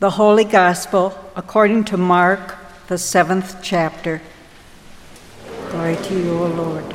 The Holy Gospel according to Mark, the seventh chapter. Glory to you, O Lord.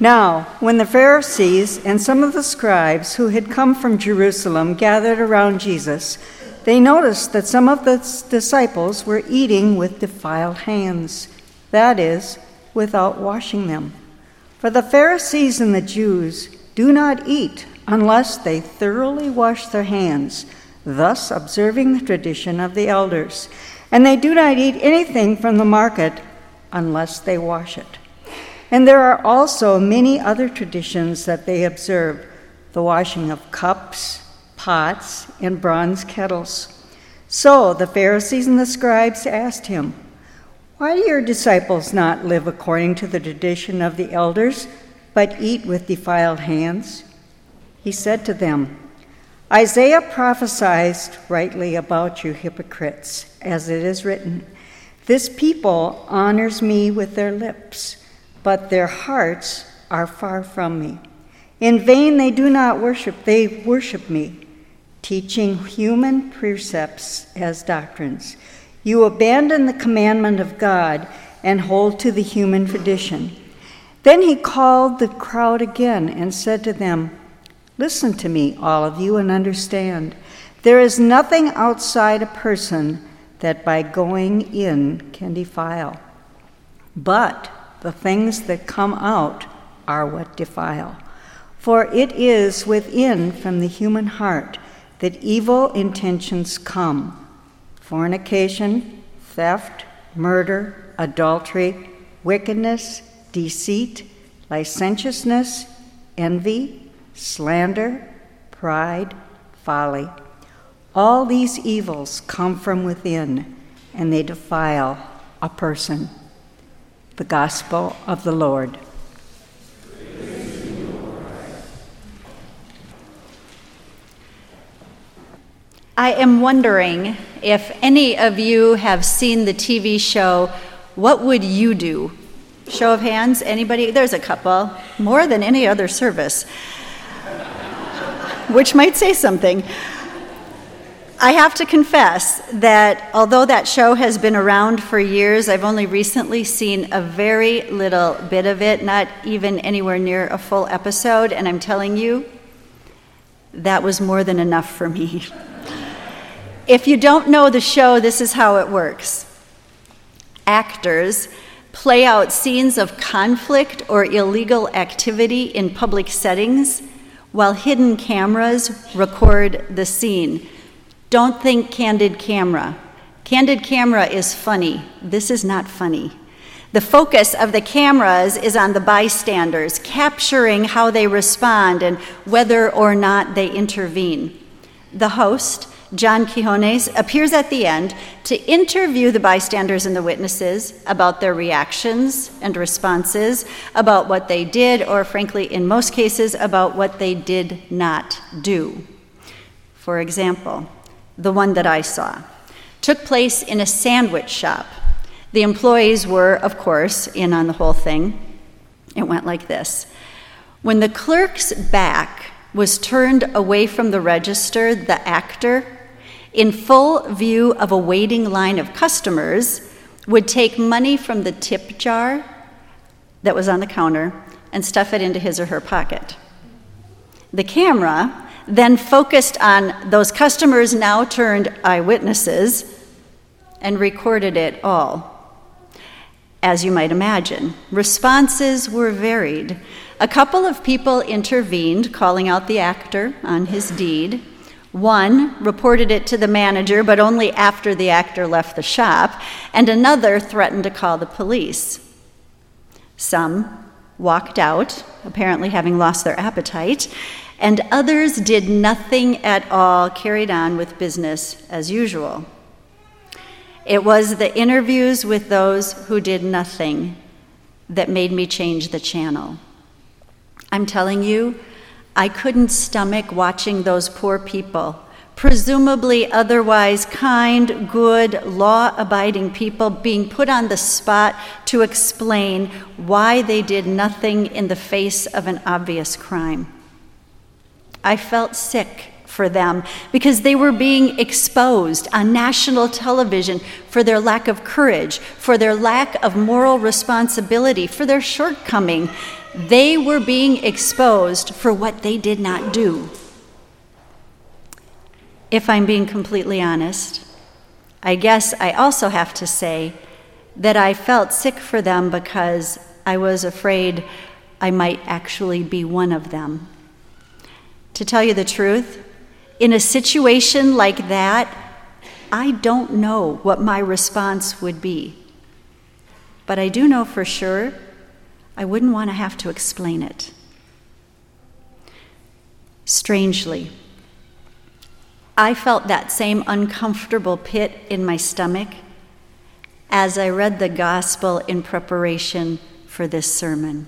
Now, when the Pharisees and some of the scribes who had come from Jerusalem gathered around Jesus, they noticed that some of the disciples were eating with defiled hands, that is, without washing them. For the Pharisees and the Jews do not eat unless they thoroughly wash their hands, thus observing the tradition of the elders. And they do not eat anything from the market unless they wash it. And there are also many other traditions that they observe the washing of cups, pots, and bronze kettles. So the Pharisees and the scribes asked him, Why do your disciples not live according to the tradition of the elders, but eat with defiled hands? He said to them, Isaiah prophesied rightly about you hypocrites, as it is written, This people honors me with their lips but their hearts are far from me. In vain they do not worship, they worship me, teaching human precepts as doctrines. You abandon the commandment of God and hold to the human tradition. Then he called the crowd again and said to them, Listen to me, all of you, and understand. There is nothing outside a person that by going in can defile. But the things that come out are what defile. For it is within from the human heart that evil intentions come fornication, theft, murder, adultery, wickedness, deceit, licentiousness, envy, slander, pride, folly. All these evils come from within and they defile a person the gospel of the Lord. I am wondering if any of you have seen the TV show What Would You Do? Show of hands, anybody? There's a couple, more than any other service, which might say something. I have to confess that although that show has been around for years, I've only recently seen a very little bit of it, not even anywhere near a full episode, and I'm telling you, that was more than enough for me. if you don't know the show, this is how it works actors play out scenes of conflict or illegal activity in public settings while hidden cameras record the scene. Don't think candid camera. Candid camera is funny. This is not funny. The focus of the cameras is on the bystanders, capturing how they respond and whether or not they intervene. The host, John Quiñones, appears at the end to interview the bystanders and the witnesses about their reactions and responses, about what they did, or frankly, in most cases, about what they did not do. For example, the one that I saw, took place in a sandwich shop. The employees were, of course, in on the whole thing. It went like this When the clerk's back was turned away from the register, the actor, in full view of a waiting line of customers, would take money from the tip jar that was on the counter and stuff it into his or her pocket. The camera then focused on those customers now turned eyewitnesses and recorded it all. As you might imagine, responses were varied. A couple of people intervened, calling out the actor on his deed. One reported it to the manager, but only after the actor left the shop, and another threatened to call the police. Some walked out, apparently having lost their appetite, and others did nothing at all, carried on with business as usual. It was the interviews with those who did nothing that made me change the channel. I'm telling you, I couldn't stomach watching those poor people, presumably otherwise kind, good, law abiding people, being put on the spot to explain why they did nothing in the face of an obvious crime. I felt sick for them because they were being exposed on national television for their lack of courage, for their lack of moral responsibility, for their shortcoming. They were being exposed for what they did not do. If I'm being completely honest, I guess I also have to say that I felt sick for them because I was afraid I might actually be one of them. To tell you the truth, in a situation like that, I don't know what my response would be. But I do know for sure I wouldn't want to have to explain it. Strangely, I felt that same uncomfortable pit in my stomach as I read the gospel in preparation for this sermon.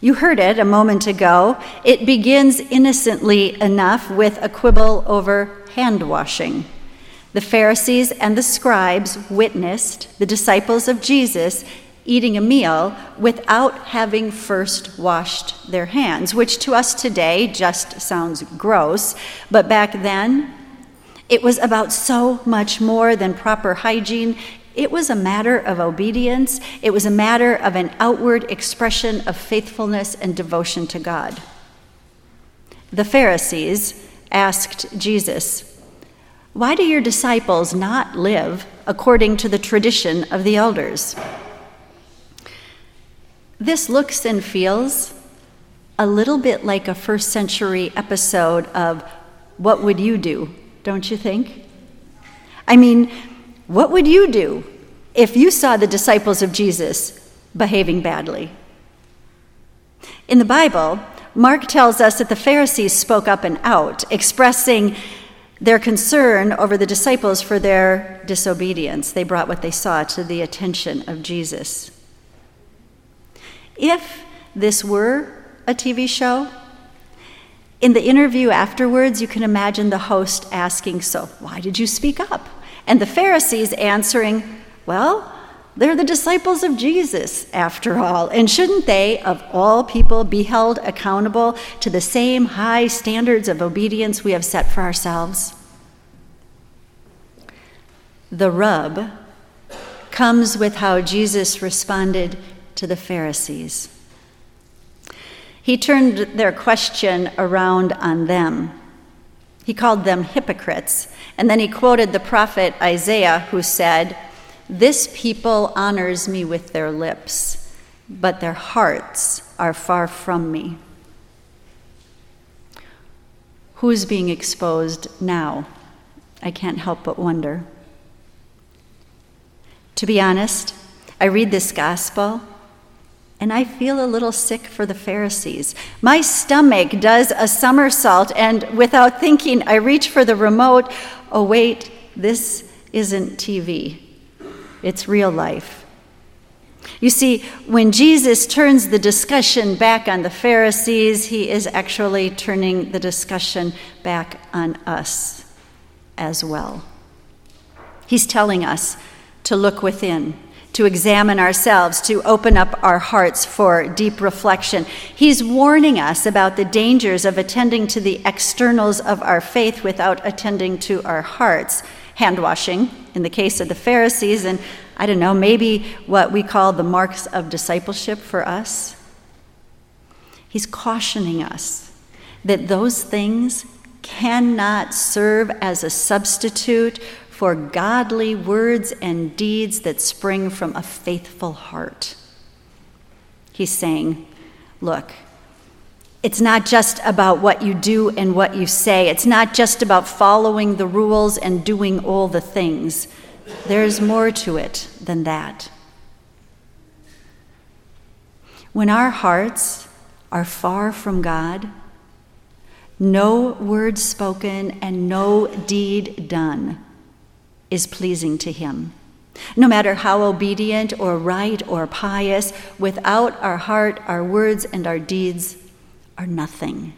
You heard it a moment ago. It begins innocently enough with a quibble over hand washing. The Pharisees and the scribes witnessed the disciples of Jesus eating a meal without having first washed their hands, which to us today just sounds gross, but back then it was about so much more than proper hygiene. It was a matter of obedience, it was a matter of an outward expression of faithfulness and devotion to God. The Pharisees asked Jesus, Why do your disciples not live according to the tradition of the elders? This looks and feels a little bit like a first century episode of What Would You Do, don't you think? I mean, what would you do if you saw the disciples of Jesus behaving badly? In the Bible, Mark tells us that the Pharisees spoke up and out, expressing their concern over the disciples for their disobedience. They brought what they saw to the attention of Jesus. If this were a TV show, in the interview afterwards, you can imagine the host asking, So, why did you speak up? And the Pharisees answering, Well, they're the disciples of Jesus, after all. And shouldn't they, of all people, be held accountable to the same high standards of obedience we have set for ourselves? The rub comes with how Jesus responded to the Pharisees. He turned their question around on them. He called them hypocrites, and then he quoted the prophet Isaiah, who said, This people honors me with their lips, but their hearts are far from me. Who's being exposed now? I can't help but wonder. To be honest, I read this gospel and I feel a little sick for the Pharisees. My stomach does a somersault, and without thinking, I reach for the remote. Oh, wait, this isn't TV, it's real life. You see, when Jesus turns the discussion back on the Pharisees, he is actually turning the discussion back on us as well. He's telling us to look within to examine ourselves, to open up our hearts for deep reflection. He's warning us about the dangers of attending to the externals of our faith without attending to our hearts. Hand washing, in the case of the Pharisees, and I don't know, maybe what we call the marks of discipleship for us. He's cautioning us that those things cannot serve as a substitute for godly words and deeds that spring from a faithful heart. He's saying, Look, it's not just about what you do and what you say. It's not just about following the rules and doing all the things. There's more to it than that. When our hearts are far from God, no word spoken and no deed done is pleasing to Him. No matter how obedient or right or pious, without our heart, our words, and our deeds are nothing.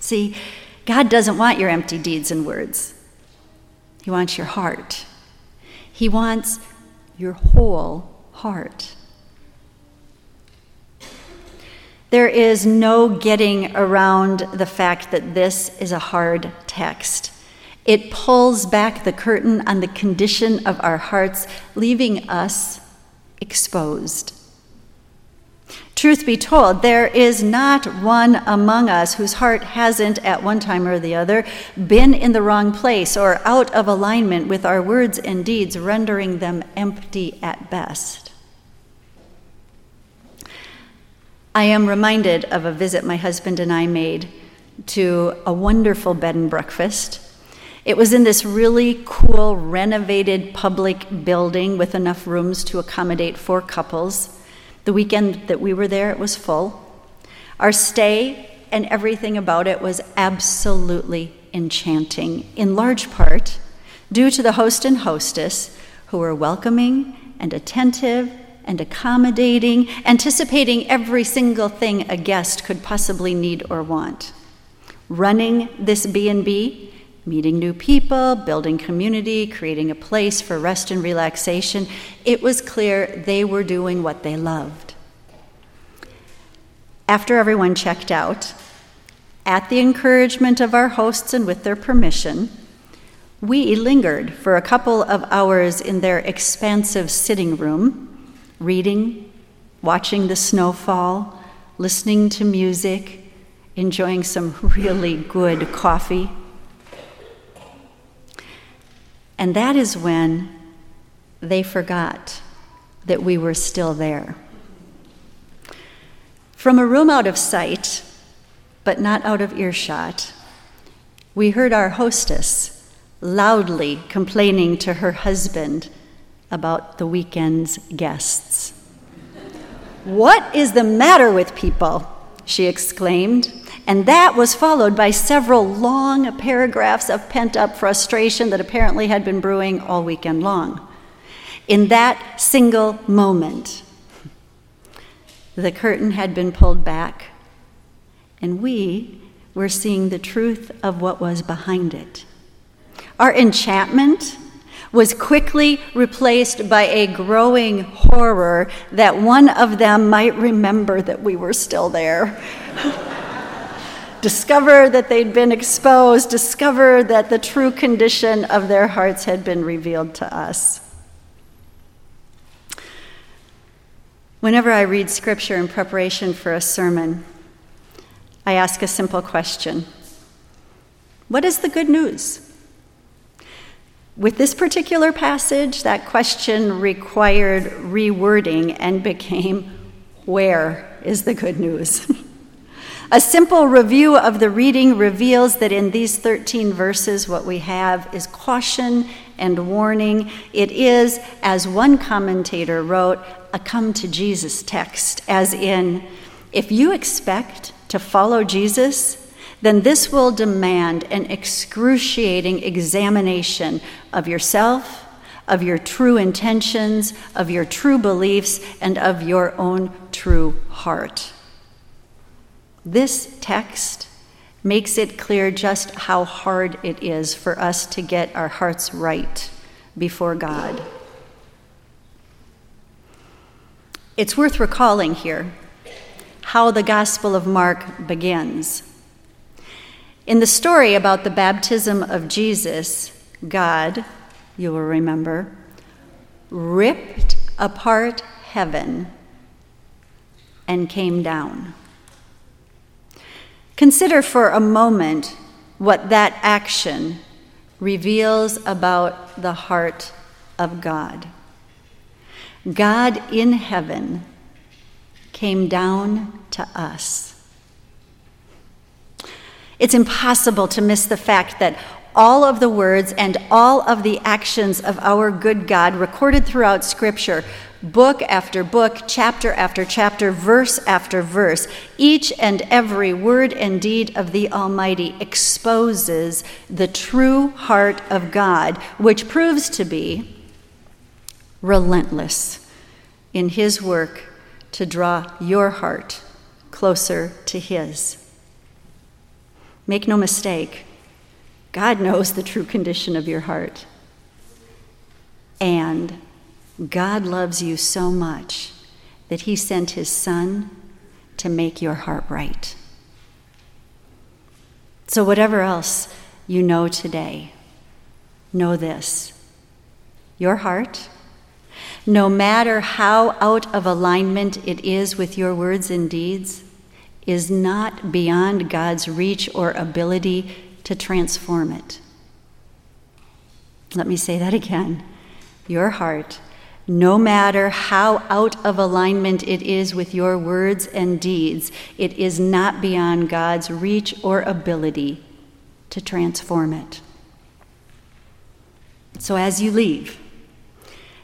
See, God doesn't want your empty deeds and words, He wants your heart. He wants your whole heart. There is no getting around the fact that this is a hard text. It pulls back the curtain on the condition of our hearts, leaving us exposed. Truth be told, there is not one among us whose heart hasn't, at one time or the other, been in the wrong place or out of alignment with our words and deeds, rendering them empty at best. I am reminded of a visit my husband and I made to a wonderful bed and breakfast. It was in this really cool, renovated public building with enough rooms to accommodate four couples. The weekend that we were there, it was full. Our stay and everything about it was absolutely enchanting, in large part due to the host and hostess who were welcoming and attentive and accommodating, anticipating every single thing a guest could possibly need or want. Running this B&B, meeting new people, building community, creating a place for rest and relaxation, it was clear they were doing what they loved. After everyone checked out, at the encouragement of our hosts and with their permission, we lingered for a couple of hours in their expansive sitting room, reading, watching the snow fall, listening to music, enjoying some really good coffee. And that is when they forgot that we were still there. From a room out of sight, but not out of earshot, we heard our hostess loudly complaining to her husband about the weekend's guests. What is the matter with people? she exclaimed. And that was followed by several long paragraphs of pent up frustration that apparently had been brewing all weekend long. In that single moment, the curtain had been pulled back, and we were seeing the truth of what was behind it. Our enchantment was quickly replaced by a growing horror that one of them might remember that we were still there. discover that they'd been exposed, discover that the true condition of their hearts had been revealed to us. Whenever I read scripture in preparation for a sermon, I ask a simple question What is the good news? With this particular passage, that question required rewording and became Where is the good news? A simple review of the reading reveals that in these 13 verses, what we have is caution and warning. It is, as one commentator wrote, a come to Jesus text, as in, if you expect to follow Jesus, then this will demand an excruciating examination of yourself, of your true intentions, of your true beliefs, and of your own true heart. This text makes it clear just how hard it is for us to get our hearts right before God. It's worth recalling here how the Gospel of Mark begins. In the story about the baptism of Jesus, God, you will remember, ripped apart heaven and came down. Consider for a moment what that action reveals about the heart of God. God in heaven came down to us. It's impossible to miss the fact that all of the words and all of the actions of our good God recorded throughout Scripture book after book, chapter after chapter, verse after verse, each and every word and deed of the Almighty exposes the true heart of God, which proves to be relentless in His work to draw your heart closer to His. Make no mistake, God knows the true condition of your heart. And God loves you so much that he sent his son to make your heart right. So, whatever else you know today, know this your heart, no matter how out of alignment it is with your words and deeds, is not beyond God's reach or ability to transform it. Let me say that again. Your heart, no matter how out of alignment it is with your words and deeds, it is not beyond God's reach or ability to transform it. So as you leave,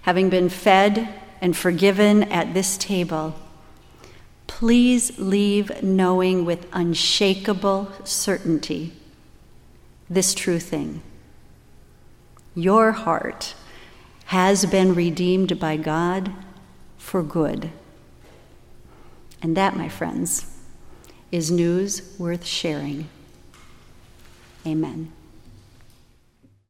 having been fed and forgiven at this table, please leave knowing with unshakable certainty this true thing. Your heart has been redeemed by God for good. And that, my friends, is news worth sharing. Amen.